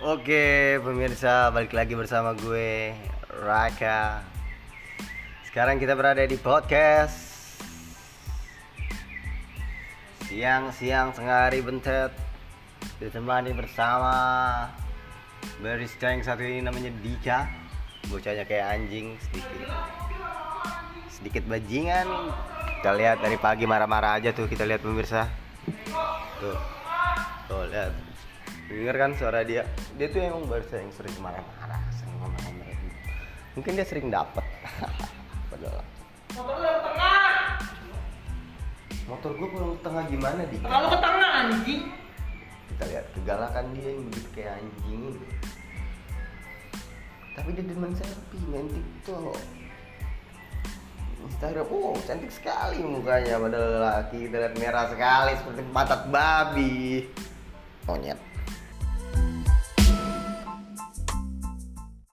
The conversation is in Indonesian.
Oke pemirsa balik lagi bersama gue Raka. Sekarang kita berada di podcast Siang-siang tengah hari bentet. Ditemani bersama Barista yang satu ini namanya Dika. Bocahnya kayak anjing sedikit. Sedikit bajingan. Kita lihat dari pagi marah-marah aja tuh kita lihat pemirsa. Tuh Tuh lihat Dengar kan suara dia? Dia tuh emang barista yang sering marah-marah Sering marah-marah Mungkin dia sering dapet. Padahal. Motor lu ke tengah. Motor gue pulang ke tengah gimana di Kalau ke tengah anjing. Kita lihat kegalakan dia yang begitu kayak anjing Tapi dia demen selfie main tiktok. Instagram, oh cantik sekali mukanya. Padahal laki kita lihat merah sekali seperti patat babi. Monyet